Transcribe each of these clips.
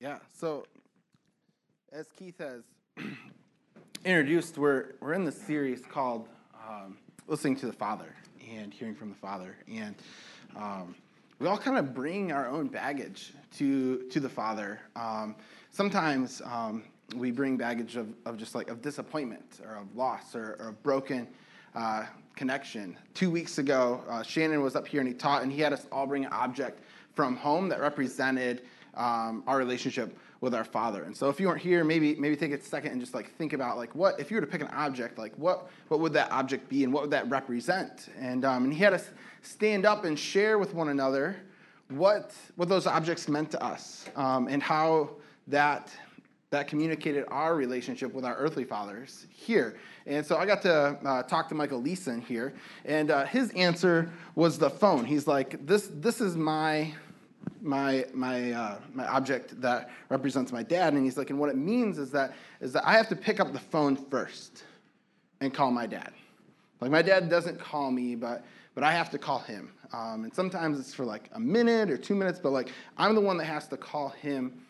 Yeah, so as Keith has introduced, we're, we're in this series called um, Listening to the Father and Hearing from the Father. And um, we all kind of bring our own baggage to, to the Father. Um, sometimes um, we bring baggage of, of just like of disappointment or of loss or, or of broken uh, connection. Two weeks ago, uh, Shannon was up here and he taught, and he had us all bring an object from home that represented um, our relationship with our Father. And so if you weren't here, maybe maybe take a second and just like think about like what if you were to pick an object, like what what would that object be and what would that represent? And um, and he had us stand up and share with one another what what those objects meant to us um, and how that that communicated our relationship with our earthly fathers here. And so I got to uh, talk to Michael Leeson here, and uh, his answer was the phone. He's like, "This this is my." My my uh, my object that represents my dad, and he's like, and what it means is that is that I have to pick up the phone first and call my dad. Like my dad doesn't call me, but but I have to call him. Um, and sometimes it's for like a minute or two minutes, but like I'm the one that has to call him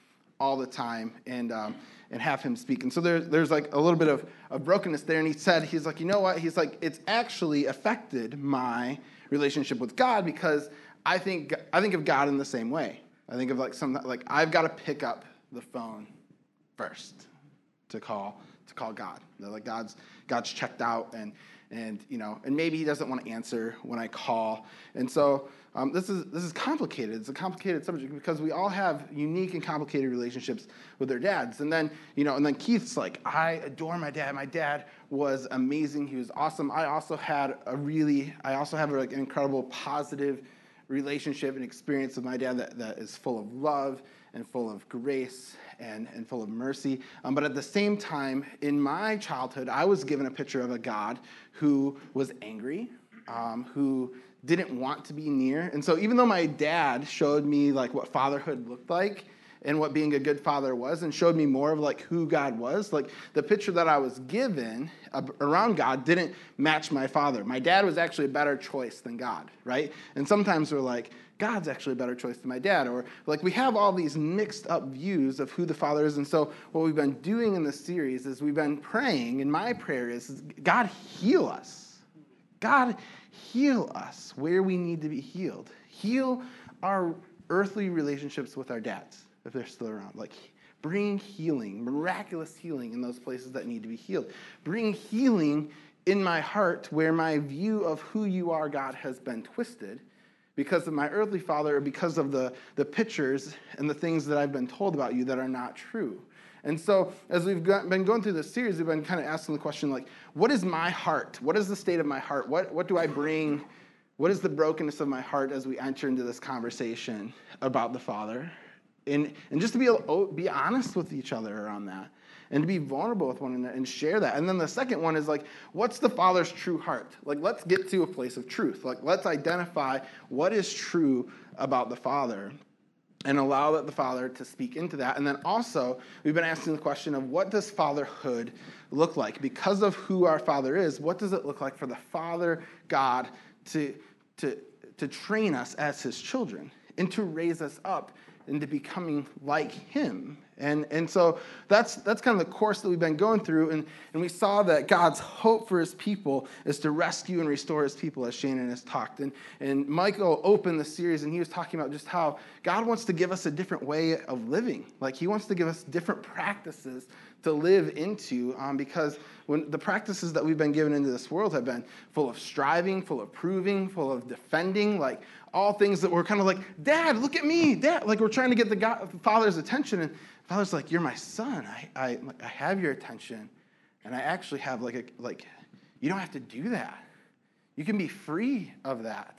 all the time and um, and have him speak. And so there's there's like a little bit of, of brokenness there. And he said, he's like, you know what? He's like, it's actually affected my relationship with God because I think I think of God in the same way. I think of like some like I've got to pick up the phone first to call to call God. Like God's God's checked out and and you know and maybe he doesn't want to answer when I call. And so um, this is this is complicated. It's a complicated subject because we all have unique and complicated relationships with their dads. And then you know and then Keith's like I adore my dad. My dad was amazing. He was awesome. I also had a really I also have like an incredible positive relationship and experience with my dad that, that is full of love and full of grace and, and full of mercy. Um, but at the same time, in my childhood, I was given a picture of a God who was angry, um, who didn't want to be near. And so even though my dad showed me like what fatherhood looked like, and what being a good father was and showed me more of like who God was. Like the picture that I was given around God didn't match my father. My dad was actually a better choice than God, right? And sometimes we're like, God's actually a better choice than my dad. Or like we have all these mixed up views of who the father is. And so what we've been doing in this series is we've been praying, and my prayer is, is God heal us. God heal us where we need to be healed. Heal our earthly relationships with our dads if they're still around. Like, bring healing, miraculous healing in those places that need to be healed. Bring healing in my heart where my view of who you are, God, has been twisted because of my earthly father or because of the, the pictures and the things that I've been told about you that are not true. And so, as we've got, been going through this series, we've been kind of asking the question, like, what is my heart? What is the state of my heart? What, what do I bring? What is the brokenness of my heart as we enter into this conversation about the Father? And, and just to be, able, oh, be honest with each other around that and to be vulnerable with one another and share that. And then the second one is like, what's the Father's true heart? Like, let's get to a place of truth. Like, let's identify what is true about the Father and allow that the Father to speak into that. And then also, we've been asking the question of what does fatherhood look like? Because of who our Father is, what does it look like for the Father God to, to, to train us as his children and to raise us up into becoming like him. And, and so that's, that's kind of the course that we've been going through. And, and we saw that God's hope for his people is to rescue and restore his people, as Shannon has talked. And, and Michael opened the series and he was talking about just how God wants to give us a different way of living. Like he wants to give us different practices to live into um, because when the practices that we've been given into this world have been full of striving, full of proving, full of defending, like all things that were kind of like, Dad, look at me, Dad. Like we're trying to get the God, Father's attention. And Father's like, You're my son. I, I, I have your attention. And I actually have like a, like, you don't have to do that. You can be free of that.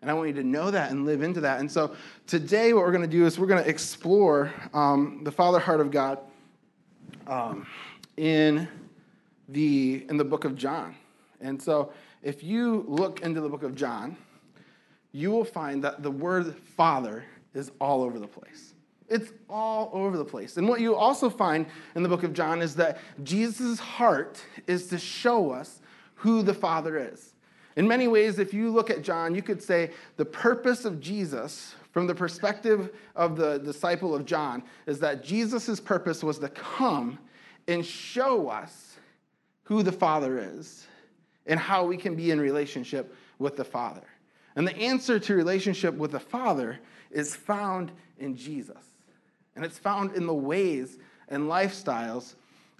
And I want you to know that and live into that. And so today, what we're going to do is we're going to explore um, the Father heart of God um, in, the, in the book of John. And so if you look into the book of John, you will find that the word Father is all over the place. It's all over the place. And what you also find in the book of John is that Jesus' heart is to show us who the Father is. In many ways, if you look at John, you could say the purpose of Jesus from the perspective of the disciple of John, is that Jesus' purpose was to come and show us who the Father is and how we can be in relationship with the Father. And the answer to relationship with the Father is found in Jesus. And it's found in the ways and lifestyles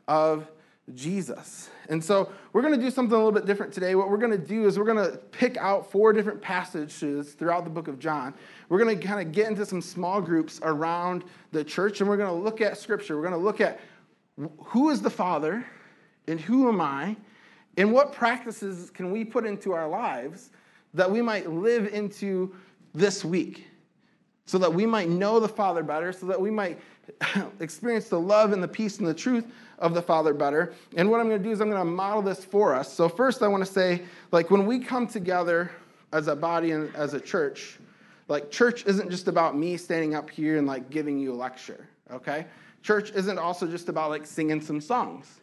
of Jesus. And so we're going to do something a little bit different today. What we're going to do is we're going to pick out four different passages throughout the book of John. We're going to kind of get into some small groups around the church and we're going to look at scripture. We're going to look at who is the Father and who am I and what practices can we put into our lives that we might live into this week so that we might know the Father better, so that we might experience the love and the peace and the truth of the Father better. And what I'm going to do is I'm going to model this for us. So, first, I want to say, like, when we come together as a body and as a church, like, church isn't just about me standing up here and, like, giving you a lecture, okay? Church isn't also just about, like, singing some songs.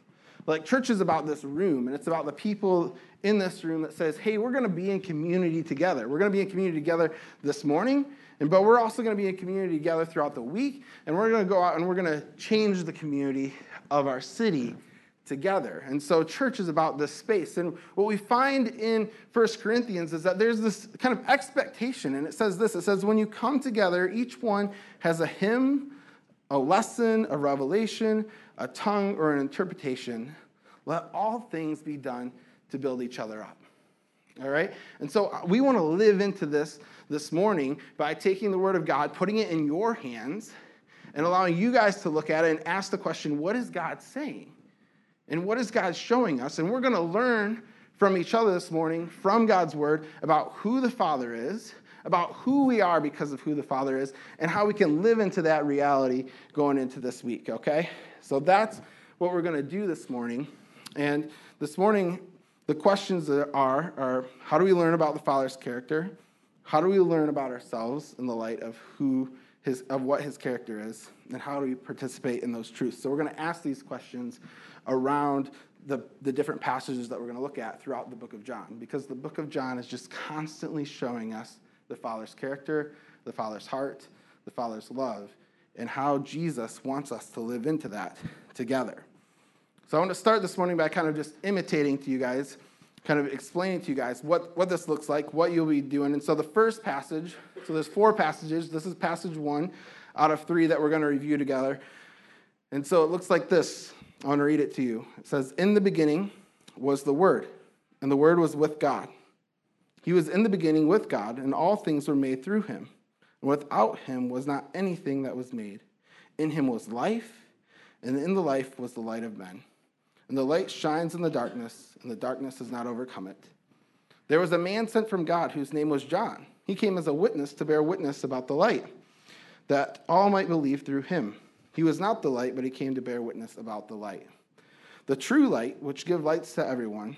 Like, church is about this room, and it's about the people in this room that says, hey, we're going to be in community together. We're going to be in community together this morning, and, but we're also going to be in community together throughout the week, and we're going to go out and we're going to change the community of our city together. And so church is about this space. And what we find in First Corinthians is that there's this kind of expectation. And it says this it says, when you come together, each one has a hymn, a lesson, a revelation, a tongue, or an interpretation. Let all things be done to build each other up. All right? And so uh, we want to live into this this morning by taking the Word of God, putting it in your hands, and allowing you guys to look at it and ask the question what is God saying? And what is God showing us? And we're going to learn from each other this morning, from God's Word, about who the Father is, about who we are because of who the Father is, and how we can live into that reality going into this week, okay? So that's what we're going to do this morning. And this morning, the questions are, are how do we learn about the Father's character? How do we learn about ourselves in the light of who his, of what his character is? And how do we participate in those truths? So we're going to ask these questions around the, the different passages that we're going to look at throughout the book of John, because the book of John is just constantly showing us the Father's character, the Father's heart, the Father's love, and how Jesus wants us to live into that together. So I want to start this morning by kind of just imitating to you guys, kind of explaining to you guys what, what this looks like, what you'll be doing. And so the first passage, so there's four passages. This is passage one out of three that we're going to review together. And so it looks like this. I want to read it to you. It says, In the beginning was the Word, and the Word was with God. He was in the beginning with God, and all things were made through him. And without him was not anything that was made. In him was life, and in the life was the light of men. And the light shines in the darkness, and the darkness has not overcome it. There was a man sent from God whose name was John. He came as a witness to bear witness about the light, that all might believe through him. He was not the light, but he came to bear witness about the light. The true light, which gives lights to everyone,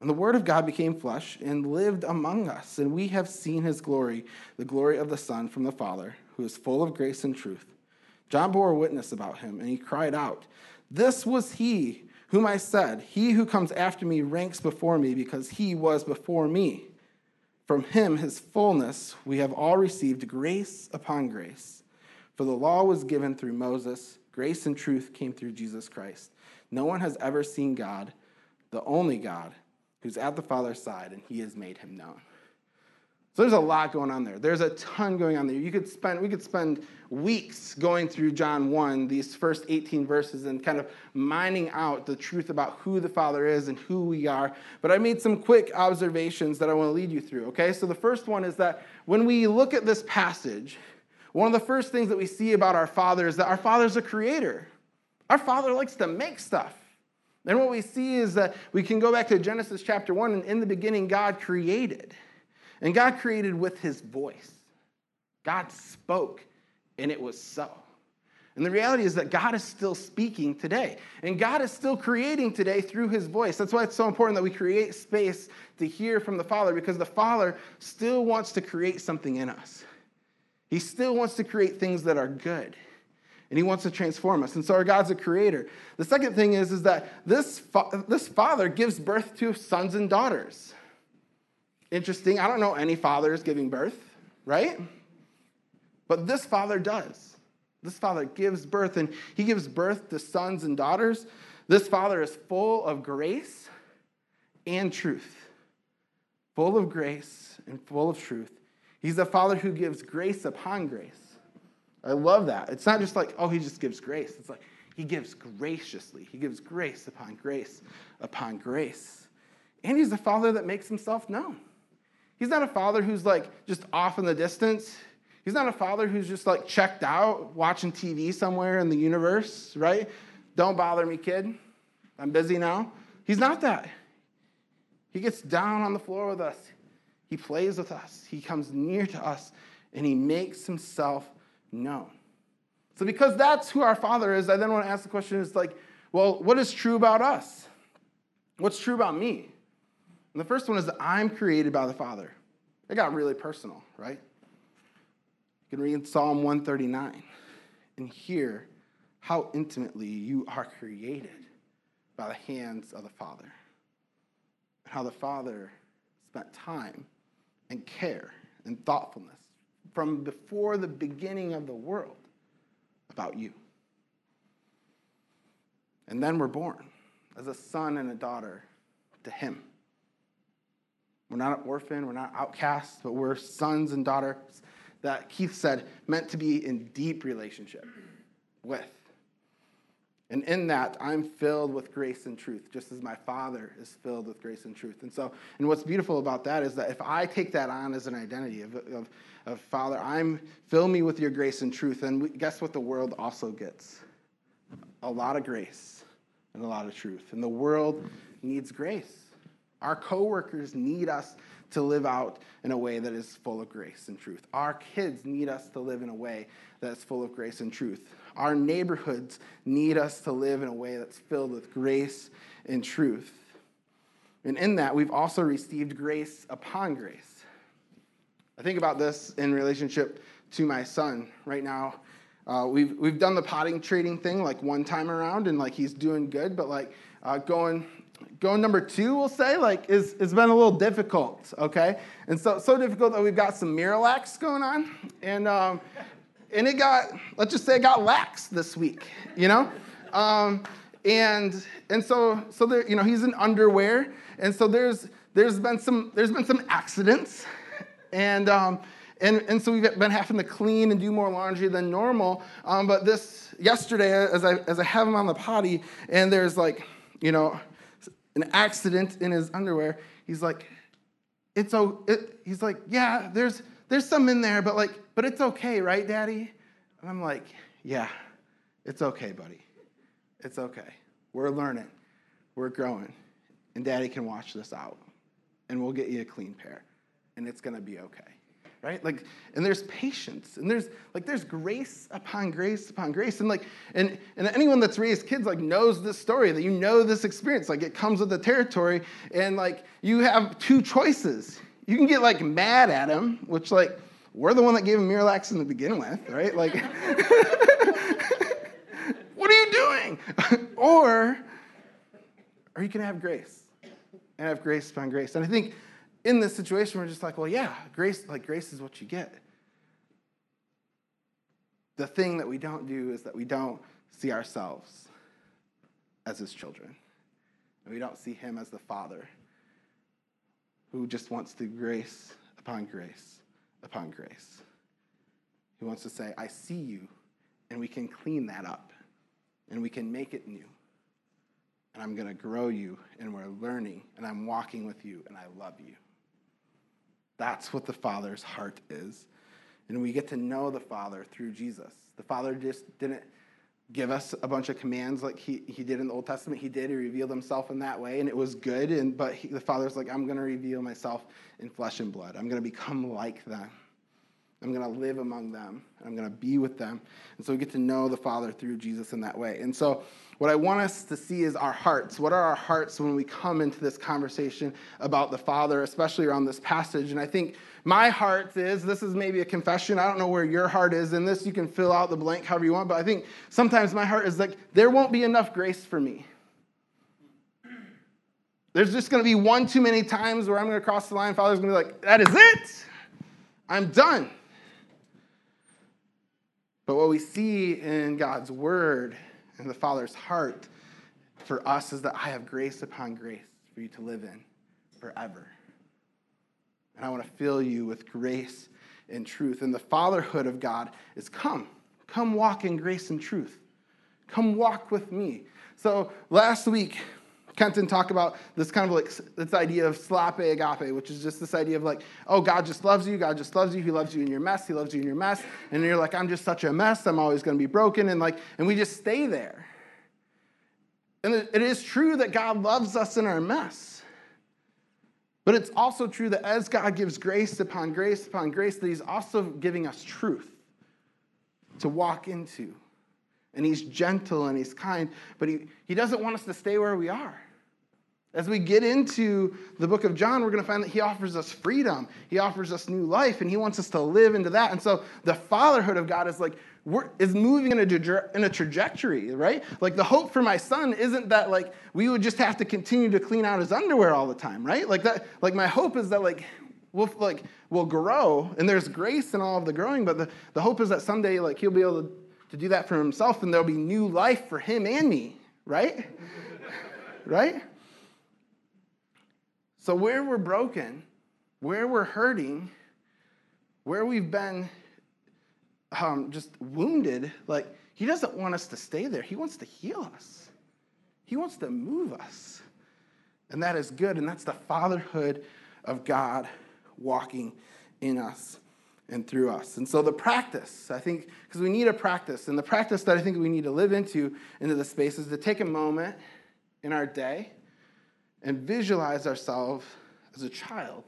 And the Word of God became flesh and lived among us, and we have seen his glory, the glory of the Son from the Father, who is full of grace and truth. John bore witness about him, and he cried out, This was he whom I said, He who comes after me ranks before me, because he was before me. From him, his fullness, we have all received grace upon grace. For the law was given through Moses, grace and truth came through Jesus Christ. No one has ever seen God, the only God, who's at the Father's side, and he has made him known. So there's a lot going on there. There's a ton going on there. You could spend we could spend weeks going through John 1, these first 18 verses and kind of mining out the truth about who the Father is and who we are. But I made some quick observations that I want to lead you through, okay? So the first one is that when we look at this passage, one of the first things that we see about our Father is that our Father's a creator. Our Father likes to make stuff. And what we see is that we can go back to Genesis chapter 1, and in the beginning, God created. And God created with his voice. God spoke, and it was so. And the reality is that God is still speaking today. And God is still creating today through his voice. That's why it's so important that we create space to hear from the Father, because the Father still wants to create something in us. He still wants to create things that are good. And he wants to transform us. And so our God's a creator. The second thing is, is that this, fa- this father gives birth to sons and daughters. Interesting. I don't know any fathers giving birth, right? But this father does. This father gives birth, and he gives birth to sons and daughters. This father is full of grace and truth. Full of grace and full of truth. He's a father who gives grace upon grace. I love that. It's not just like, oh, he just gives grace. It's like he gives graciously. He gives grace upon grace upon grace. And he's a father that makes himself known. He's not a father who's like just off in the distance. He's not a father who's just like checked out watching TV somewhere in the universe, right? Don't bother me, kid. I'm busy now. He's not that. He gets down on the floor with us. He plays with us. He comes near to us and he makes himself known. So, because that's who our Father is, I then want to ask the question is like, well, what is true about us? What's true about me? And the first one is that I'm created by the Father. It got really personal, right? You can read Psalm 139 and hear how intimately you are created by the hands of the Father. And how the Father spent time and care and thoughtfulness from before the beginning of the world about you. And then we're born as a son and a daughter to Him. We're not an orphan, we're not outcasts, but we're sons and daughters that Keith said meant to be in deep relationship with. And in that, I'm filled with grace and truth, just as my Father is filled with grace and truth. And so, and what's beautiful about that is that if I take that on as an identity of, of, of Father, I'm fill me with your grace and truth, and guess what the world also gets? A lot of grace and a lot of truth. And the world needs grace. Our coworkers need us to live out in a way that is full of grace and truth. Our kids need us to live in a way that's full of grace and truth. Our neighborhoods need us to live in a way that's filled with grace and truth. And in that, we've also received grace upon grace. I think about this in relationship to my son right now. Uh, we've, we've done the potting trading thing like one time around, and like he's doing good, but like uh, going going number two, we'll say, like, is has been a little difficult, okay? And so so difficult that we've got some Miralax going on, and um, and it got, let's just say it got lax this week, you know? Um, and and so so there, you know, he's in underwear, and so there's there's been some there's been some accidents, and um, and and so we've been having to clean and do more laundry than normal. Um, but this yesterday, as I as I have him on the potty, and there's like, you know, an accident in his underwear. He's like, it's oh, it, he's like, yeah, there's there's some in there, but like, but it's okay, right, Daddy? And I'm like, yeah, it's okay, buddy. It's okay. We're learning. We're growing. And Daddy can watch this out. And we'll get you a clean pair. And it's gonna be okay. Right? Like, and there's patience, and there's like there's grace upon grace upon grace. And like, and, and anyone that's raised kids like knows this story, that you know this experience. Like it comes with the territory, and like you have two choices you can get like mad at him, which like we're the one that gave him Miralax in the begin with, right? Like, what are you doing? or, or you can have grace and have grace upon grace. And I think in this situation, we're just like, well, yeah, grace, like grace is what you get. The thing that we don't do is that we don't see ourselves as his children. And we don't see him as the father who just wants to grace upon grace upon grace. He wants to say, I see you, and we can clean that up, and we can make it new. And I'm going to grow you, and we're learning, and I'm walking with you, and I love you. That's what the Father's heart is. And we get to know the Father through Jesus. The Father just didn't give us a bunch of commands like he, he did in the Old Testament. He did. He revealed himself in that way, and it was good. And but he, the Father's like, I'm going to reveal myself in flesh and blood. I'm going to become like them. I'm going to live among them. I'm going to be with them. And so we get to know the Father through Jesus in that way. And so, what I want us to see is our hearts. What are our hearts when we come into this conversation about the Father, especially around this passage? And I think my heart is this is maybe a confession. I don't know where your heart is in this. You can fill out the blank however you want. But I think sometimes my heart is like, there won't be enough grace for me. There's just going to be one too many times where I'm going to cross the line. Father's going to be like, that is it. I'm done. But what we see in God's word and the Father's heart for us is that I have grace upon grace for you to live in forever. And I want to fill you with grace and truth. And the fatherhood of God is come. Come walk in grace and truth. Come walk with me. So last week, Kenton talked about this kind of like this idea of slape agape, which is just this idea of like, oh, God just loves you. God just loves you. He loves you in your mess. He loves you in your mess. And you're like, I'm just such a mess. I'm always going to be broken. And like, and we just stay there. And it is true that God loves us in our mess. But it's also true that as God gives grace upon grace upon grace, that He's also giving us truth to walk into. And He's gentle and He's kind, but He, he doesn't want us to stay where we are. As we get into the book of John, we're going to find that he offers us freedom. He offers us new life, and he wants us to live into that. And so the fatherhood of God is like, we're, is moving in a, in a trajectory, right? Like the hope for my son isn't that like we would just have to continue to clean out his underwear all the time, right? Like that, like my hope is that like we'll like we'll grow, and there's grace in all of the growing, but the, the hope is that someday like he'll be able to, to do that for himself, and there'll be new life for him and me, right? right? So, where we're broken, where we're hurting, where we've been um, just wounded, like, He doesn't want us to stay there. He wants to heal us, He wants to move us. And that is good. And that's the fatherhood of God walking in us and through us. And so the practice, I think, because we need a practice, and the practice that I think we need to live into into the space is to take a moment in our day and visualize ourselves as a child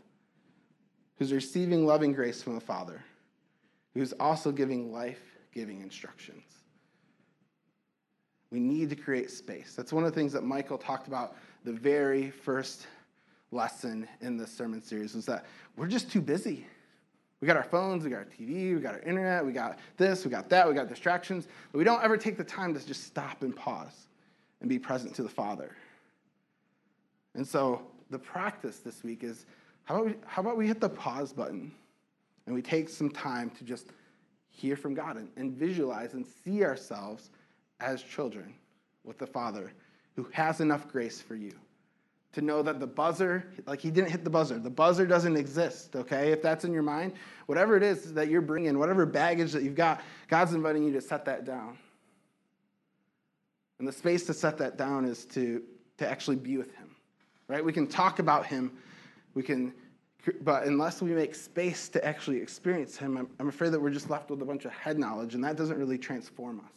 who's receiving loving grace from the Father, who's also giving life giving instructions. We need to create space. That's one of the things that Michael talked about the very first lesson in this sermon series was that we're just too busy. We got our phones, we got our TV, we got our internet, we got this, we got that, we got distractions, but we don't ever take the time to just stop and pause and be present to the Father. And so the practice this week is how about we, how about we hit the pause button and we take some time to just hear from God and, and visualize and see ourselves as children with the Father who has enough grace for you to know that the buzzer, like he didn't hit the buzzer. The buzzer doesn't exist, okay? If that's in your mind, whatever it is that you're bringing, whatever baggage that you've got, God's inviting you to set that down. And the space to set that down is to, to actually be with him right? We can talk about him, we can, but unless we make space to actually experience him, I'm, I'm afraid that we're just left with a bunch of head knowledge, and that doesn't really transform us.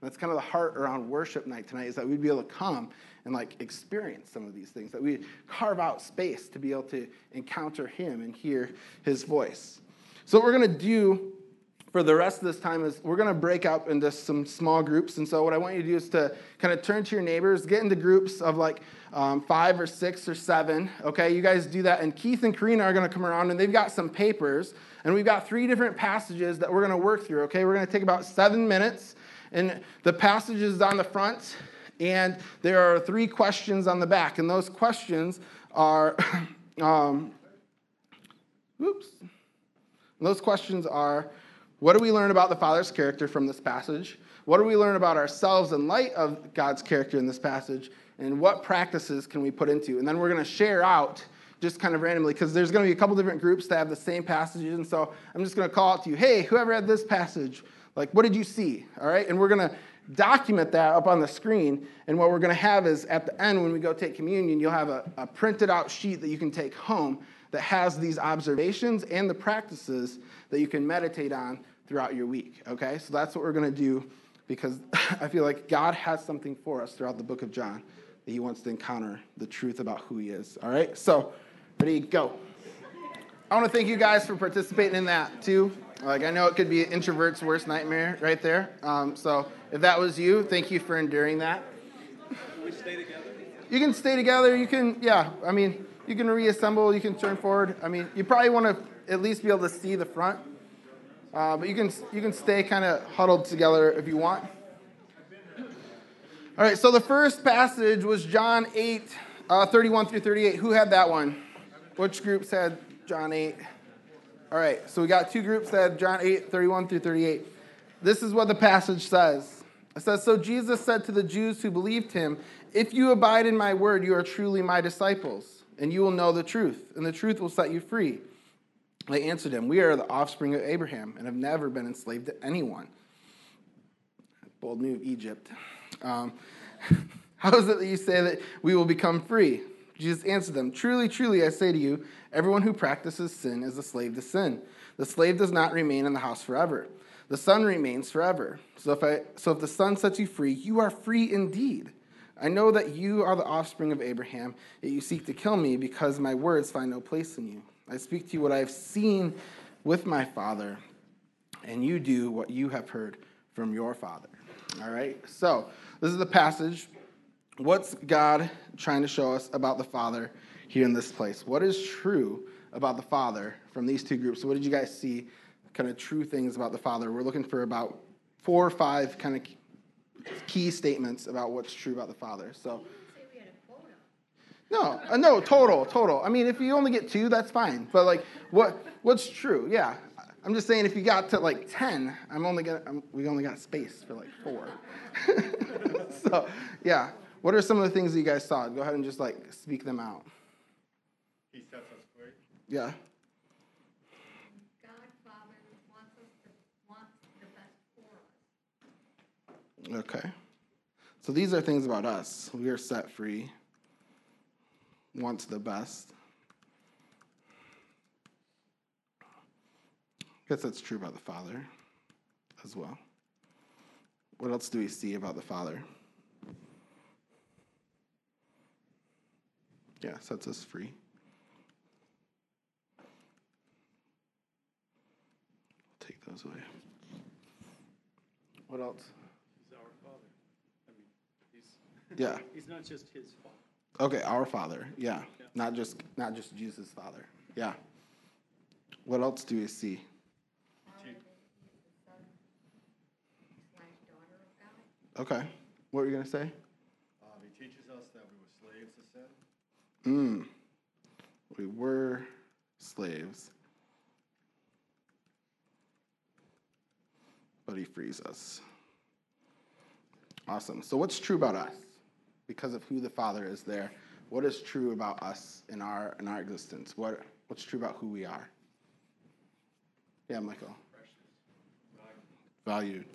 And that's kind of the heart around worship night tonight is that we'd be able to come and like experience some of these things, that we carve out space to be able to encounter him and hear his voice. So what we're going to do for the rest of this time is we're going to break up into some small groups. And so, what I want you to do is to kind of turn to your neighbors, get into groups of like um, five or six or seven. Okay, you guys do that. And Keith and Karina are going to come around and they've got some papers. And we've got three different passages that we're going to work through. Okay, we're going to take about seven minutes. And the passages on the front. And there are three questions on the back. And those questions are, um, oops. And those questions are, what do we learn about the Father's character from this passage? What do we learn about ourselves in light of God's character in this passage? And what practices can we put into? And then we're going to share out just kind of randomly because there's going to be a couple different groups that have the same passages. And so I'm just going to call out to you, hey, whoever had this passage, like, what did you see? All right. And we're going to document that up on the screen. And what we're going to have is at the end, when we go take communion, you'll have a, a printed out sheet that you can take home that has these observations and the practices that you can meditate on throughout your week, okay? So that's what we're going to do because I feel like God has something for us throughout the book of John that he wants to encounter the truth about who he is, all right? So, ready, go. I want to thank you guys for participating in that too. Like, I know it could be an introvert's worst nightmare right there. Um, so, if that was you, thank you for enduring that. Can we stay together? You can stay together. You can, yeah, I mean, you can reassemble. You can turn forward. I mean, you probably want to at least be able to see the front. Uh, but you can, you can stay kind of huddled together if you want. All right, so the first passage was John 8, uh, 31 through 38. Who had that one? Which group said John 8? All right, so we got two groups that John 8, 31 through 38. This is what the passage says. It says, So Jesus said to the Jews who believed him, If you abide in my word, you are truly my disciples, and you will know the truth, and the truth will set you free. They answered him, We are the offspring of Abraham, and have never been enslaved to anyone. Bold move, Egypt. Um, how is it that you say that we will become free? Jesus answered them, Truly, truly, I say to you, everyone who practices sin is a slave to sin. The slave does not remain in the house forever. The son remains forever. So if, I, so if the son sets you free, you are free indeed. I know that you are the offspring of Abraham, yet you seek to kill me because my words find no place in you. I speak to you what I have seen with my father, and you do what you have heard from your father. All right? So, this is the passage. What's God trying to show us about the Father here in this place? What is true about the Father from these two groups? So, what did you guys see? Kind of true things about the Father. We're looking for about four or five kind of key statements about what's true about the Father. So, no, uh, no, total, total. I mean, if you only get two, that's fine. But like, what what's true? Yeah, I'm just saying, if you got to like ten, I'm only gonna I'm, we only got space for like four. so yeah, what are some of the things that you guys saw? Go ahead and just like speak them out. He sets us free. Yeah. God, Father, wants us to want the best for us. Okay. So these are things about us. We are set free. Wants the best. I guess that's true about the Father as well. What else do we see about the Father? Yeah, sets us free. Take those away. What else? He's our Father. I mean, he's, Yeah. he's not just his Father. Okay, our Father. Yeah. Yeah. Not just not just Jesus' Father. Yeah. What else do we see? Father, that He is the Son slash daughter of God. Okay. What were you gonna say? Um, he teaches us that we were slaves to sin. Mm. We were slaves. But he frees us. Awesome. So what's true about us? Because of who the Father is there. What is true about us in our in our existence? What what's true about who we are? Yeah, Michael. Valued.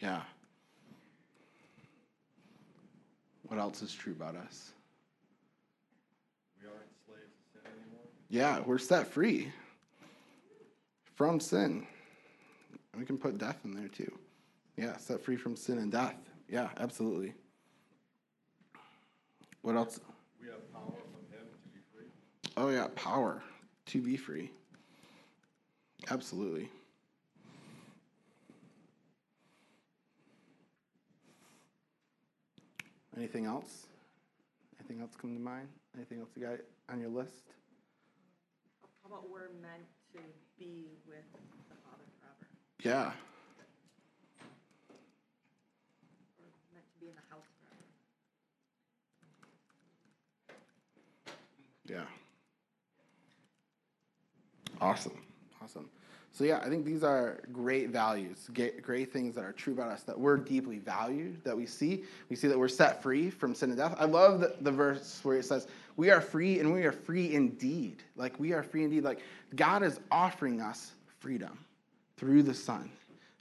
Yeah. What else is true about us? We aren't slaves to sin anymore. Yeah, we're set free from sin. We can put death in there too. Yeah, set free from sin and death. Yeah, absolutely. What else? We have power from him to be free. Oh, yeah, power to be free. Absolutely. Anything else? Anything else come to mind? Anything else you got on your list? How about we're meant to be with the Father forever? Yeah. We're meant to be in the house forever. Yeah. Awesome. So, yeah, I think these are great values, great, great things that are true about us, that we're deeply valued, that we see. We see that we're set free from sin and death. I love the, the verse where it says, We are free and we are free indeed. Like, we are free indeed. Like, God is offering us freedom through the Son.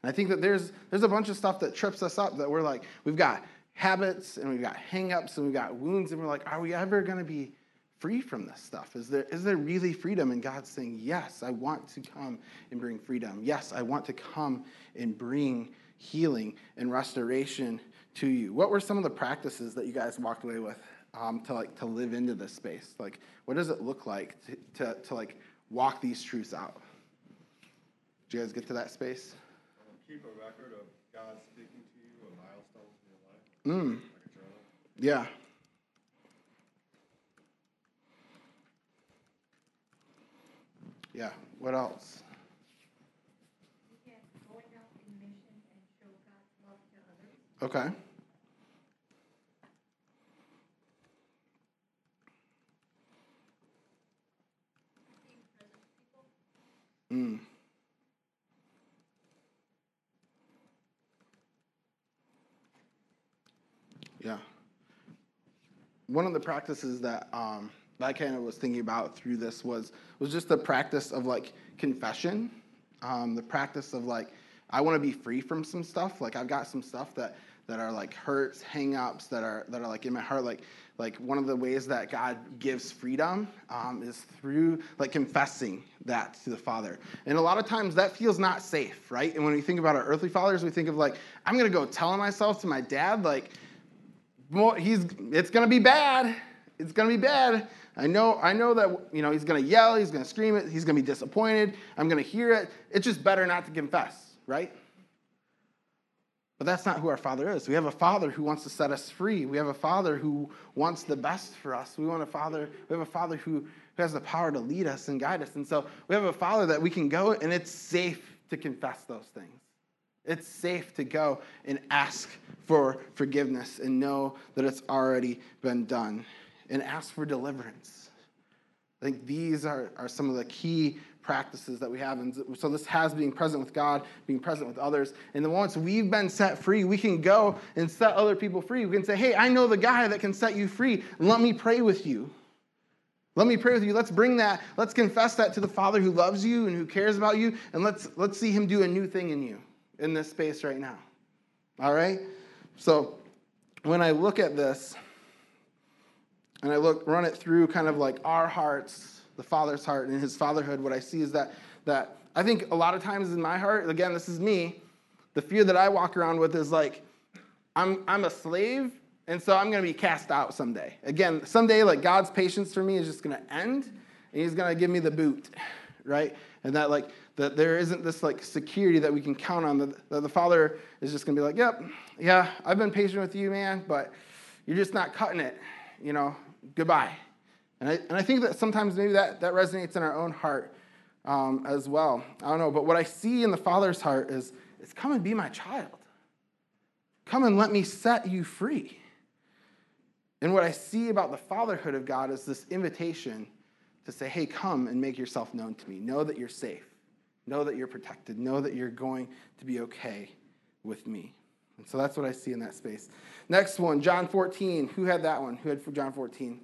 And I think that there's, there's a bunch of stuff that trips us up that we're like, we've got habits and we've got hangups and we've got wounds, and we're like, are we ever going to be free from this stuff? Is there, is there really freedom? And God's saying, Yes, I want to come and bring freedom. Yes, I want to come and bring healing and restoration to you. What were some of the practices that you guys walked away with um, to like to live into this space? Like, what does it look like to, to, to like walk these truths out? Did you guys get to that space? Keep a record of God speaking to you, or milestones in your life, Mm. like a journal. Yeah. Yeah. What else? Okay. Mm. Yeah. One of the practices that um, that I kind of was thinking about through this was was just the practice of like confession, um, the practice of like I want to be free from some stuff. Like I've got some stuff that that are like hurts, hangups that are that are like in my heart. Like like one of the ways that God gives freedom um, is through like confessing that to the Father. And a lot of times that feels not safe, right? And when we think about our earthly fathers, we think of like I'm gonna go telling myself to my dad like he's it's gonna be bad. It's gonna be bad. I know, I know that you know he's gonna yell, he's gonna scream it, he's gonna be disappointed. I'm gonna hear it. It's just better not to confess, right? But that's not who our father is. We have a father who wants to set us free. We have a father who wants the best for us. We want a father, we have a father who, who has the power to lead us and guide us. And so we have a father that we can go and it's safe to confess those things. It's safe to go and ask for forgiveness and know that it's already been done and ask for deliverance. I think these are, are some of the key practices that we have. And so this has being present with God, being present with others. And the once we've been set free, we can go and set other people free. We can say, hey, I know the guy that can set you free. Let me pray with you. Let me pray with you. Let's bring that, let's confess that to the Father who loves you and who cares about you, and let's let's see him do a new thing in you in this space right now. All right? So when I look at this and I look run it through kind of like our hearts, the Father's heart and his fatherhood, what I see is that that I think a lot of times in my heart, again, this is me, the fear that I walk around with is like I'm I'm a slave and so I'm to be cast out someday. Again, someday like God's patience for me is just to end and he's to give me the boot, right? And that like that there isn't this like security that we can count on that, that the father is just going to be like, "Yep, yeah, I've been patient with you, man, but you're just not cutting it, you know. Goodbye." And I, and I think that sometimes maybe that, that resonates in our own heart um, as well. I don't know, but what I see in the Father's heart is, is come and be my child. Come and let me set you free. And what I see about the fatherhood of God is this invitation to say, hey, come and make yourself known to me. Know that you're safe. Know that you're protected. Know that you're going to be okay with me. And so that's what I see in that space. Next one, John 14. Who had that one? Who had John 14?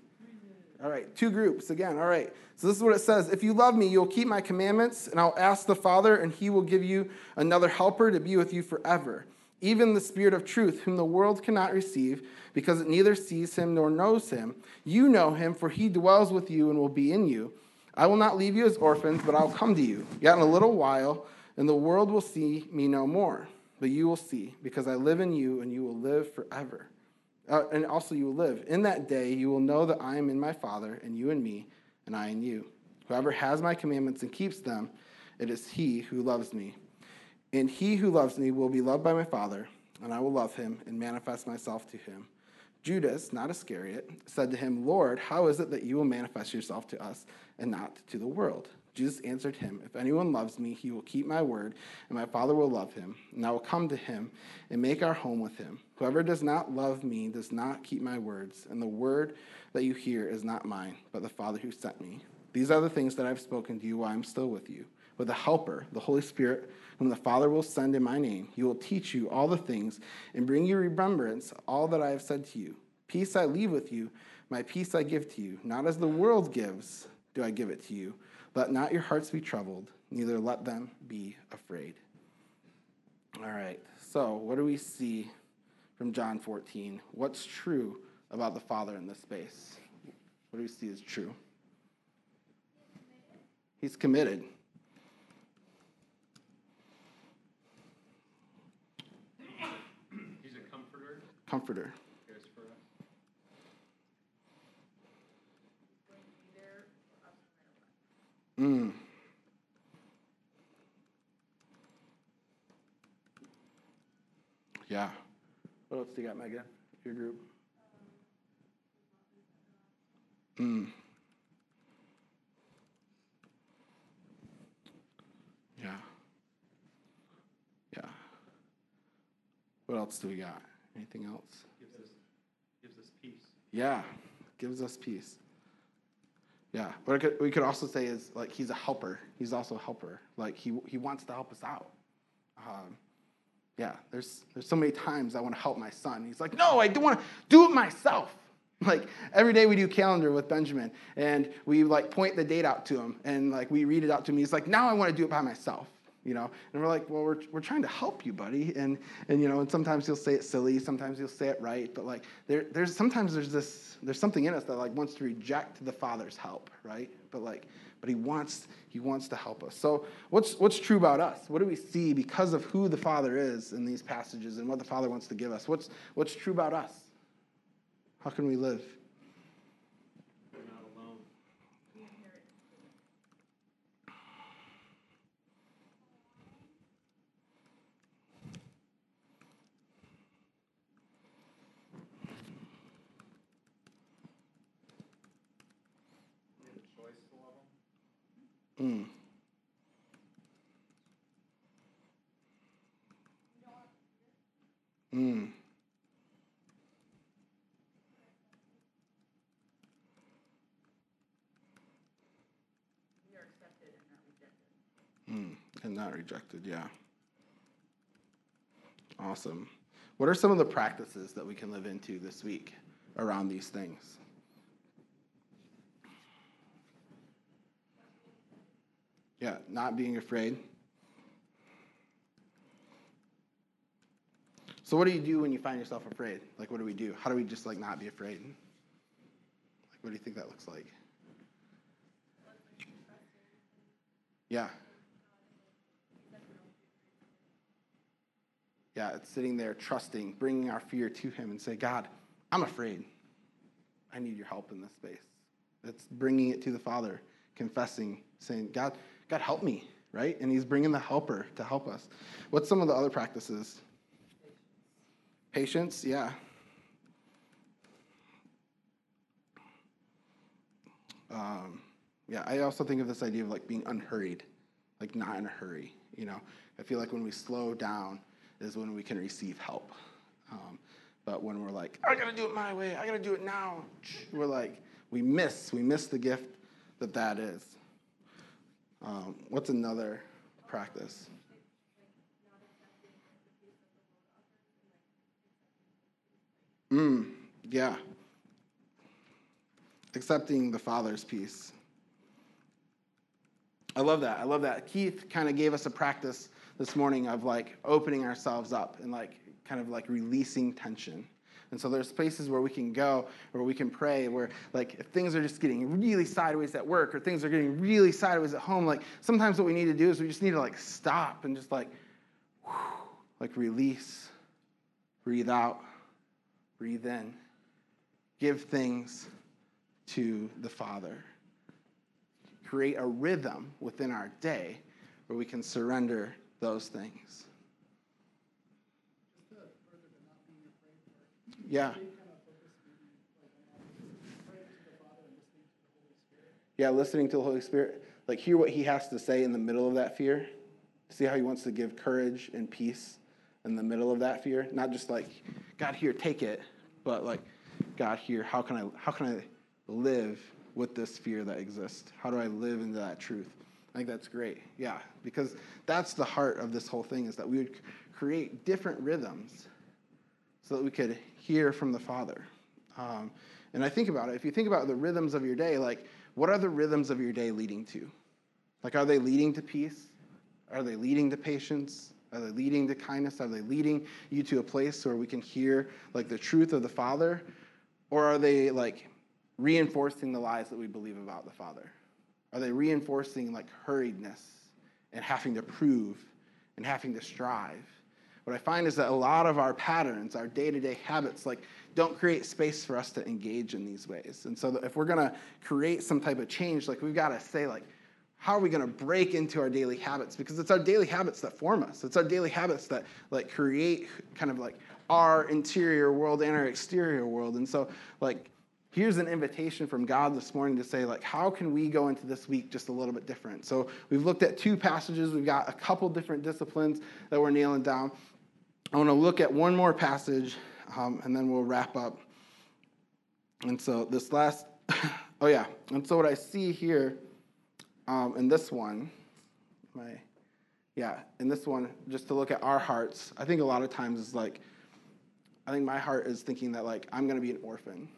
All right, two groups again. All right. So this is what it says If you love me, you'll keep my commandments, and I'll ask the Father, and he will give you another helper to be with you forever. Even the Spirit of truth, whom the world cannot receive, because it neither sees him nor knows him. You know him, for he dwells with you and will be in you. I will not leave you as orphans, but I'll come to you. Yet in a little while, and the world will see me no more. But you will see, because I live in you, and you will live forever uh, and also you will live. In that day, you will know that I am in my Father, and you in me, and I in you. Whoever has my commandments and keeps them, it is he who loves me. And he who loves me will be loved by my Father, and I will love him and manifest myself to him. Judas, not Iscariot, said to him, Lord, how is it that you will manifest yourself to us and not to the world? Jesus answered him, If anyone loves me, he will keep my word, and my Father will love him, and I will come to him and make our home with him. Whoever does not love me does not keep my words, and the word that you hear is not mine, but the Father who sent me. These are the things that I've spoken to you while I'm still with you. But the Helper, the Holy Spirit, whom the Father will send in my name, he will teach you all the things and bring you remembrance all that I have said to you. Peace I leave with you, my peace I give to you. Not as the world gives, do I give it to you. Let not your hearts be troubled, neither let them be afraid. All right, so what do we see from John 14? What's true about the Father in this space? What do we see as true? He's committed. He's a comforter, Comforter. Mm. Yeah. What else do you got, Megan? Your group? Mm. Yeah. Yeah. What else do we got? Anything else? Gives us, gives us peace. Yeah, gives us peace. Yeah, but could, we could also say is like he's a helper. He's also a helper. Like he he wants to help us out. Um, yeah, there's there's so many times I want to help my son. He's like, no, I don't want to do it myself. Like every day we do calendar with Benjamin, and we like point the date out to him, and like we read it out to him. He's like, now I want to do it by myself you know? And we're like well we're, we're trying to help you buddy. And and you know and sometimes you'll say it silly sometimes you'll say it right but like there, there's sometimes there's this there's something in us that like wants to reject the father's help right? But like but he wants he wants to help us. So what's what's true about us? What do we see because of who the father is in these passages and what the father wants to give us? What's what's true about us? How can we live We're not alone. We have a choice to love them. Mm. Mm. Mm, and not rejected, yeah. Awesome. What are some of the practices that we can live into this week around these things? Yeah, not being afraid. So what do you do when you find yourself afraid? Like what do we do? How do we just like not be afraid? Like what do you think that looks like? Yeah. Yeah, it's sitting there trusting, bringing our fear to Him and say, God, I'm afraid. I need your help in this space. It's bringing it to the Father, confessing, saying, God, God, help me, right? And He's bringing the helper to help us. What's some of the other practices? Patience, yeah. Um, yeah, I also think of this idea of like being unhurried, like not in a hurry. You know, I feel like when we slow down is when we can receive help. Um, but when we're like, I gotta do it my way, I gotta do it now, we're like, we miss, we miss the gift that that is. Um, what's another practice? Mm, yeah. Accepting the Father's peace. I love that. I love that. Keith kind of gave us a practice this morning of like opening ourselves up and like kind of like releasing tension. And so there's places where we can go, where we can pray, where like if things are just getting really sideways at work or things are getting really sideways at home, like sometimes what we need to do is we just need to like stop and just like, whew, like release, breathe out, breathe in, give things to the Father. Create a rhythm within our day where we can surrender those things. Yeah. Yeah, listening to the Holy Spirit. Like, hear what He has to say in the middle of that fear. See how He wants to give courage and peace in the middle of that fear. Not just like, God, here, take it, but like, God, here, how can I, how can I live with this fear that exists? How do I live into that truth? I think that's great. Yeah, because that's the heart of this whole thing is that we would create different rhythms so that we could hear from the Father. Um, and I think about it. If you think about the rhythms of your day, like what are the rhythms of your day leading to? Like, are they leading to peace? Are they leading to patience? Are they leading to kindness? Are they leading you to a place where we can hear like the truth of the Father? Or are they like reinforcing the lies that we believe about the Father? Are they reinforcing like hurriedness and having to prove and having to strive? What I find is that a lot of our patterns, our day to day habits, like don't create space for us to engage in these ways. And so if we're going to create some type of change, like we've got to say, like, how are we going to break into our daily habits? Because it's our daily habits that form us. It's our daily habits that like create kind of like our interior world and our exterior world. And so like here's an invitation from God this morning to say like how can we go into this week just a little bit different? So we've looked at two passages. We've got a couple different disciplines that we're nailing down. I want to look at one more passage um, and then we'll wrap up. And so this last, oh yeah, and so what I see here um, in this one, my, yeah, in this one, just to look at our hearts, I think a lot of times is like, I think my heart is thinking that like I'm gonna be an orphan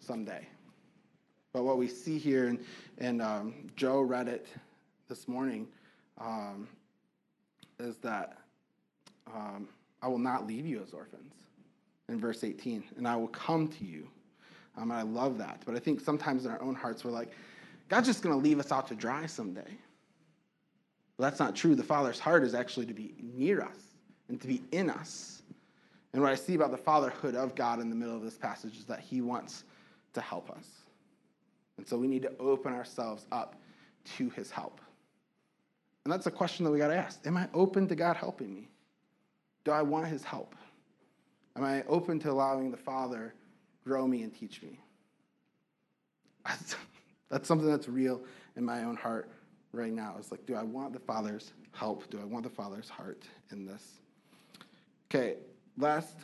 someday. But what we see here, and, and um, Joe read it this morning, um, is that um, I will not leave you as orphans in verse 18, and I will come to you. Um, and I love that. But I think sometimes in our own hearts, we're like, God's just going to leave us out to dry someday. Well, that's not true. The Father's heart is actually to be near us and to be in us. And what I see about the fatherhood of God in the middle of this passage is that He wants to help us. And so we need to open ourselves up to His help. And that's a question that we got to ask Am I open to God helping me? Do I want His help? Am I open to allowing the Father grow me and teach me? That's something that's real in my own heart right now. It's like, do I want the Father's help? Do I want the Father's heart in this? Okay, last.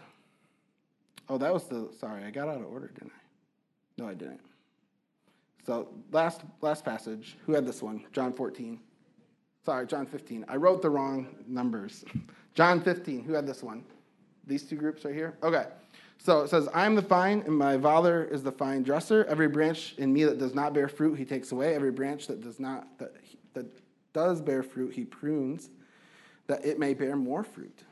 Oh, that was the. Sorry, I got out of order, didn't I? No, I didn't. So last last passage. Who had this one? John 14. Sorry, John 15. I wrote the wrong numbers. John 15. Who had this one? These two groups right here? Okay. So it says, I am the vine, and my Father is the vine dresser. Every branch in me that does not bear fruit, he takes away. Every branch that does not that, that does bear fruit, he prunes, that it may bear more fruit.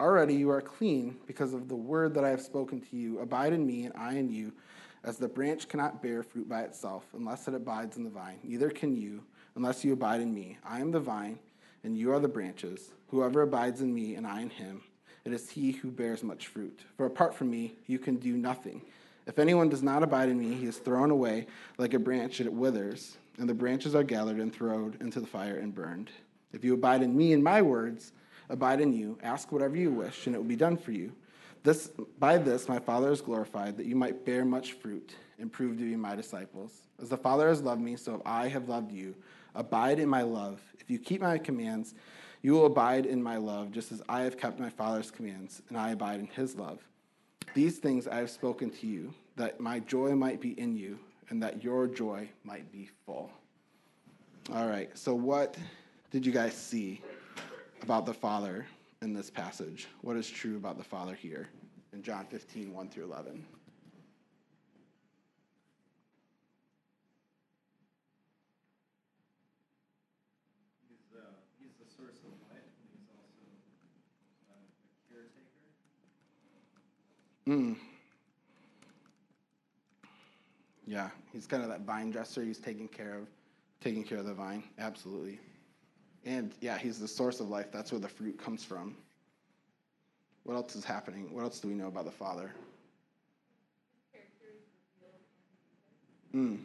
Already you are clean because of the word that I have spoken to you. Abide in me, and I in you. As the branch cannot bear fruit by itself unless it abides in the vine, neither can you unless you abide in me. I am the vine, and you are the branches. Whoever abides in me, and I in him, it is he who bears much fruit. For apart from me, you can do nothing. If anyone does not abide in me, he is thrown away like a branch, and it withers, and the branches are gathered and thrown into the fire and burned. If you abide in me and my words abide in you, ask whatever you wish, and it will be done for you. This, by this, my Father is glorified, that you might bear much fruit and prove to be my disciples. As the Father has loved me, so I have loved you. Abide in my love. If you keep my commands, you will abide in my love, just as I have kept my Father's commands, and I abide in his love. These things I have spoken to you, that my joy might be in you, and that your joy might be full. All right, so what did you guys see about the Father in this passage? What is true about the Father here in John 15, 1 through 11? He's, uh, he's the source of life, and he's also uh, a caretaker. Mm. Yeah, he's kind of that vine dresser. He's taking care of, taking care of the vine. Absolutely. And yeah, he's the source of life. That's where the fruit comes from. What else is happening? What else do we know about the Father? Mm.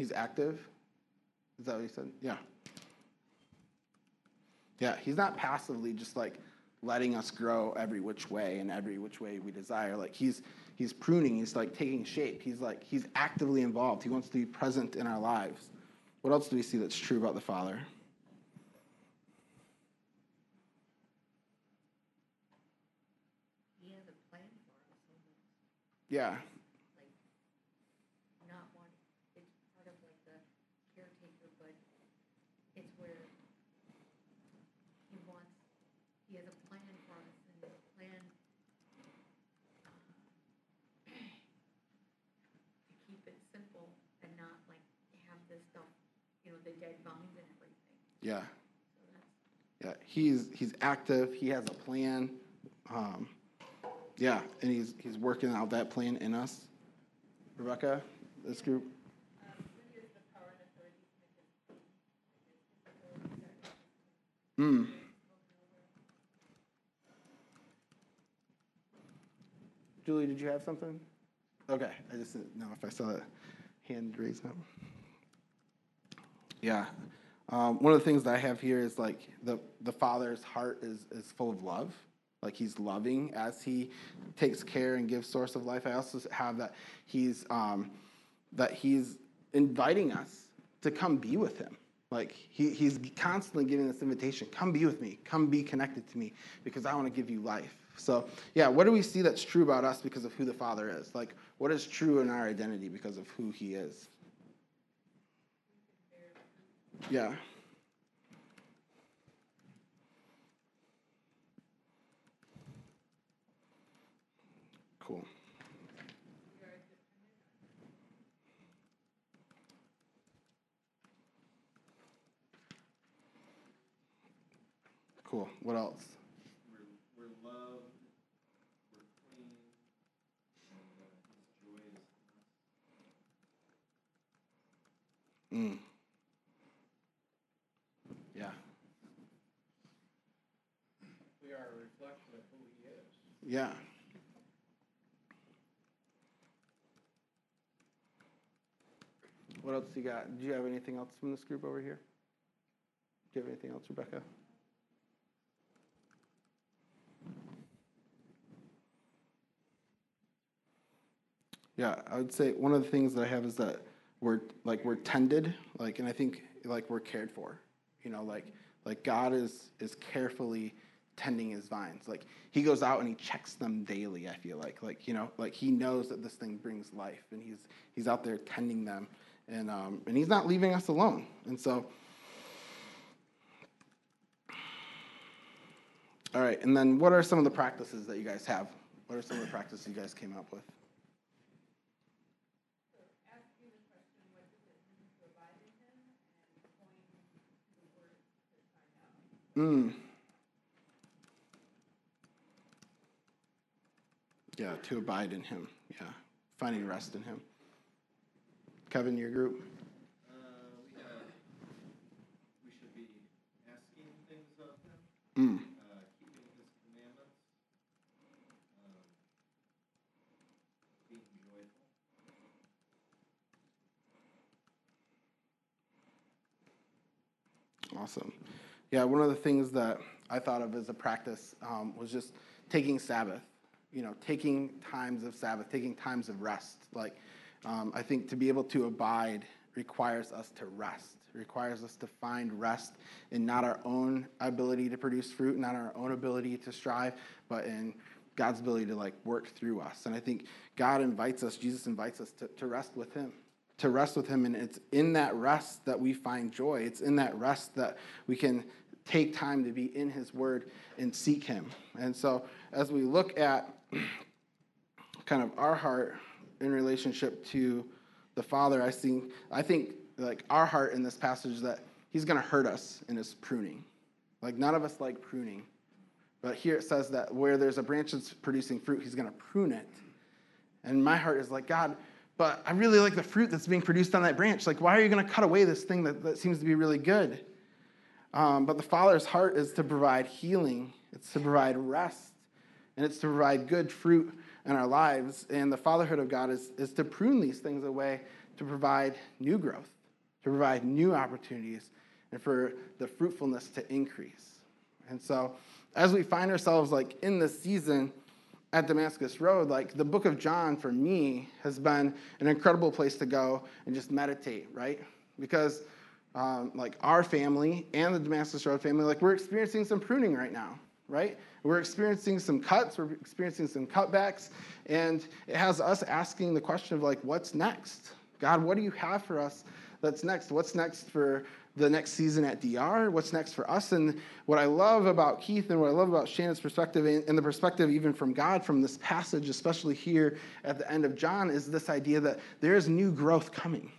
He's active. Is that what he said? Yeah. Yeah, he's not passively just like letting us grow every which way and every which way we desire. Like he's he's pruning, he's like taking shape. He's like he's actively involved. He wants to be present in our lives. What else do we see that's true about the Father? He has a plan for us, almost, Yeah. gave bonds and everything. Yeah. Yeah, he's he's active. He has a plan. Um, yeah, and he's he's working out that plan in us. Rebecca, this group. Hmm. Julie, did you have something? Okay, I just didn't know if I saw a hand raise up. Yeah. Um, one of the things that I have here is like the, the father's heart is, is full of love. Like he's loving as he takes care and gives source of life. I also have that he's um, that he's inviting us to come be with him. Like he, he's constantly giving this invitation come be with me, come be connected to me because I want to give you life. So, yeah, what do we see that's true about us because of who the Father is? Like, what is true in our identity because of who he is? Yeah. Cool. Cool. What else? We're, we're loved, we're clean, and uh, His joy is in us. Mm. Yeah. We are a reflection of who he is. Yeah. What else you got? Do you have anything else from this group over here? Do you have anything else, Rebecca? Yeah, I would say one of the things that I have is that we're like we're tended, like, and I think like we're cared for. You know, like like God is is carefully tending his vines. Like he goes out and he checks them daily. I feel like like you know like he knows that this thing brings life, and he's he's out there tending them, and um, and he's not leaving us alone. And so. All right, and then what are some of the practices that you guys have? What are some of the practices you guys came up with? Mm. Yeah, to abide in him. Yeah, finding rest in him. Kevin, your group? Uh, we have, we should be asking things of Him, Mm. uh, keeping His commandments, um, being joyful. Awesome. Yeah, one of the things that I thought of as a practice um, was just taking Sabbath. You know, taking times of Sabbath, taking times of rest. Like, um, I think to be able to abide requires us to rest. Requires us to find rest in not our own ability to produce fruit, not our own ability to strive, but in God's ability to like work through us. And I think God invites us, Jesus invites us to, to rest with Him to rest with him and it's in that rest that we find joy it's in that rest that we can take time to be in his word and seek him and so as we look at kind of our heart in relationship to the father i think i think like our heart in this passage that he's going to hurt us in his pruning. Like none of us like pruning. But here it says that where there's a branch that's producing fruit he's going to prune it. And my heart is like god but I really like the fruit that's being produced on that branch. Like, why are you going to cut away this thing that, that seems to be really good? Um, but the Father's heart is to provide healing, it's to provide rest, and it's to provide good fruit in our lives. And the fatherhood of God is, is to prune these things away to provide new growth, to provide new opportunities, and for the fruitfulness to increase. And so, as we find ourselves like in this season, at Damascus Road, like the book of John for me has been an incredible place to go and just meditate, right? Because um, like our family and the Damascus Road family, like we're experiencing some pruning right now, right? We're experiencing some cuts, we're experiencing some cutbacks, and it has us asking the question of like, what's next? God, what do you have for us that's next? What's next for the next season at DR, what's next for us. And what I love about Keith and what I love about Shannon's perspective and the perspective even from God from this passage, especially here at the end of John, is this idea that there is new growth coming.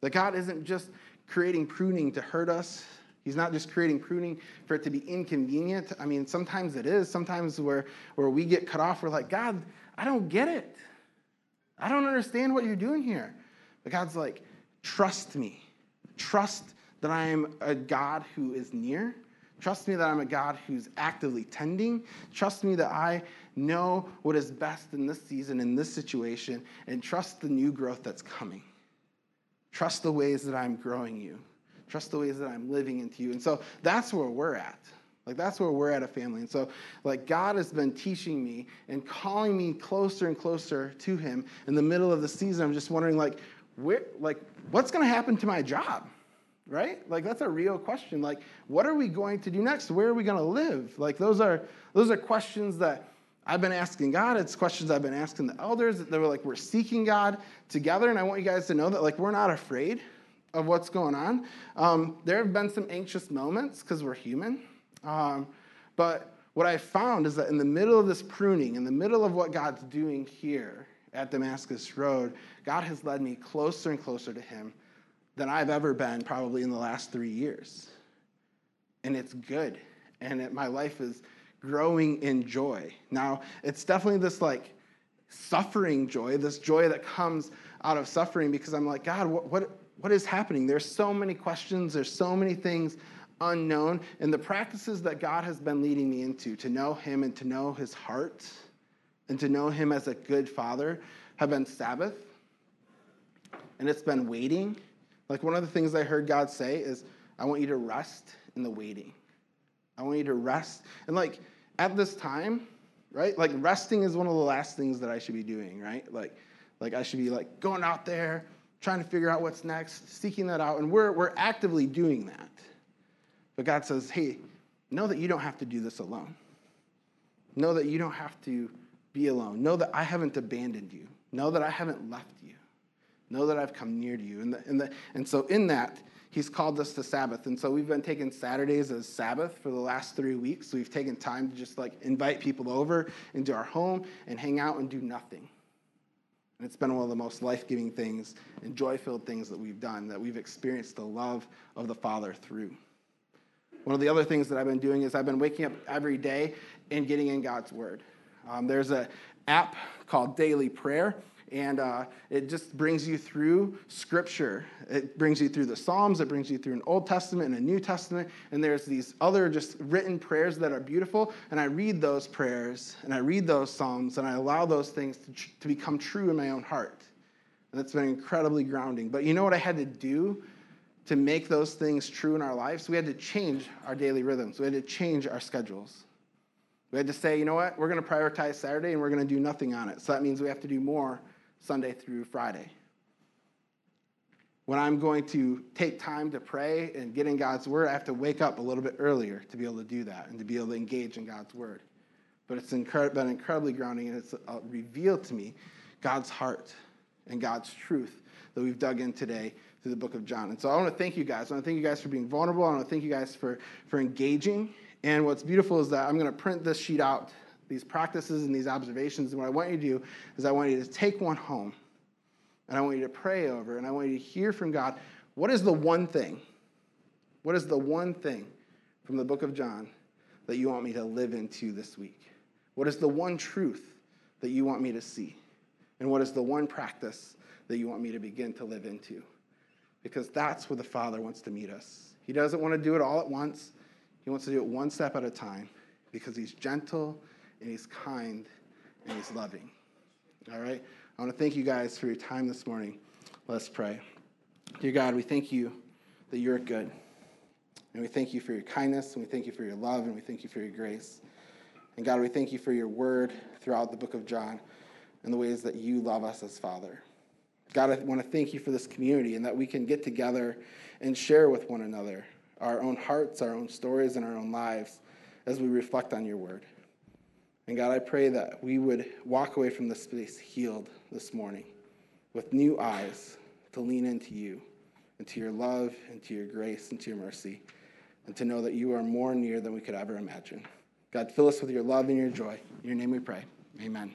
That God isn't just creating pruning to hurt us. He's not just creating pruning for it to be inconvenient. I mean, sometimes it is. Sometimes where, where we get cut off, we're like, God, I don't get it. I don't understand what you're doing here. But God's like, trust me. Trust that I am a God who is near. Trust me that I'm a God who's actively tending. Trust me that I know what is best in this season, in this situation, and trust the new growth that's coming. Trust the ways that I'm growing you. Trust the ways that I'm living into you. And so that's where we're at. Like that's where we're at a family. And so like God has been teaching me and calling me closer and closer to him in the middle of the season. I'm just wondering like where like what's going to happen to my job? Right? Like that's a real question. Like what are we going to do next? Where are we going to live? Like those are those are questions that I've been asking God. It's questions I've been asking the elders. They were like, we're seeking God together. And I want you guys to know that, like, we're not afraid of what's going on. Um, there have been some anxious moments because we're human. Um, but what I found is that in the middle of this pruning, in the middle of what God's doing here at Damascus Road, God has led me closer and closer to Him than I've ever been probably in the last three years. And it's good. And it, my life is growing in joy. Now, it's definitely this like suffering joy, this joy that comes out of suffering because I'm like, God, what, what, what is happening? There's so many questions, there's so many things unknown. And the practices that God has been leading me into to know Him and to know His heart and to know Him as a good Father have been Sabbath. And it's been waiting. Like one of the things I heard God say is, I want you to rest in the waiting. I want you to rest. And like at this time, right? Like resting is one of the last things that I should be doing, right? Like, like I should be like going out there, trying to figure out what's next, seeking that out. And we're, we're actively doing that. But God says, hey, know that you don't have to do this alone. Know that you don't have to be alone. Know that I haven't abandoned you. Know that I haven't left you. Know that I've come near to you. And, the, and, the, and so in that, he's called us to Sabbath. And so we've been taking Saturdays as Sabbath for the last three weeks. We've taken time to just like invite people over into our home and hang out and do nothing. And it's been one of the most life giving things and joy filled things that we've done, that we've experienced the love of the Father through. One of the other things that I've been doing is I've been waking up every day and getting in God's Word. Um, there's an app called Daily Prayer and uh, it just brings you through scripture. It brings you through the psalms. It brings you through an old testament and a new testament. And there's these other just written prayers that are beautiful. And i read those prayers and i read those psalms and i allow those things to, to become true in my own heart. And it's been incredibly grounding. But you know what i had to do to make those things true in our lives? We had to change our daily rhythms. We had to change our schedules. We had to say, you know what, we're going to prioritize Saturday and we're going to do nothing on it. So that means we have to do more Sunday through Friday. When I'm going to take time to pray and get in God's Word, I have to wake up a little bit earlier to be able to do that and to be able to engage in God's Word. But it's been incredibly grounding and it's uh, revealed to me God's heart and God's truth that we've dug in today through the book of John. And so I want to thank you guys. I want to thank you guys for being vulnerable. I want to thank you guys for, for engaging. And what's beautiful is that I'm going to print this sheet out these practices and these observations. And what I want you to do is I want you to take one home and I want you to pray over and I want you to hear from God what is the one thing? What is the one thing from the book of John that you want me to live into this week? What is the one truth that you want me to see? And what is the one practice that you want me to begin to live into? Because that's where the Father wants to meet us. He doesn't want to do it all at once, He wants to do it one step at a time because He's gentle and He's kind, and He's loving. All right? I want to thank you guys for your time this morning. Let's pray. Dear God, we thank you that you're good. And we thank you for your kindness, and we thank you for your love, and we thank you for your grace. And God, we thank you for your word throughout the book of John and the ways that you love us as Father. God, I want to thank you for this community and that we can get together and share with one another our own hearts, our own stories, and our own lives as we reflect on your word. And God, I pray that we would walk away from this space healed this morning with new eyes to lean into you, into your love, into your grace, into your mercy, and to know that you are more near than we could ever imagine. God, fill us with your love and your joy. In your name we pray. Amen.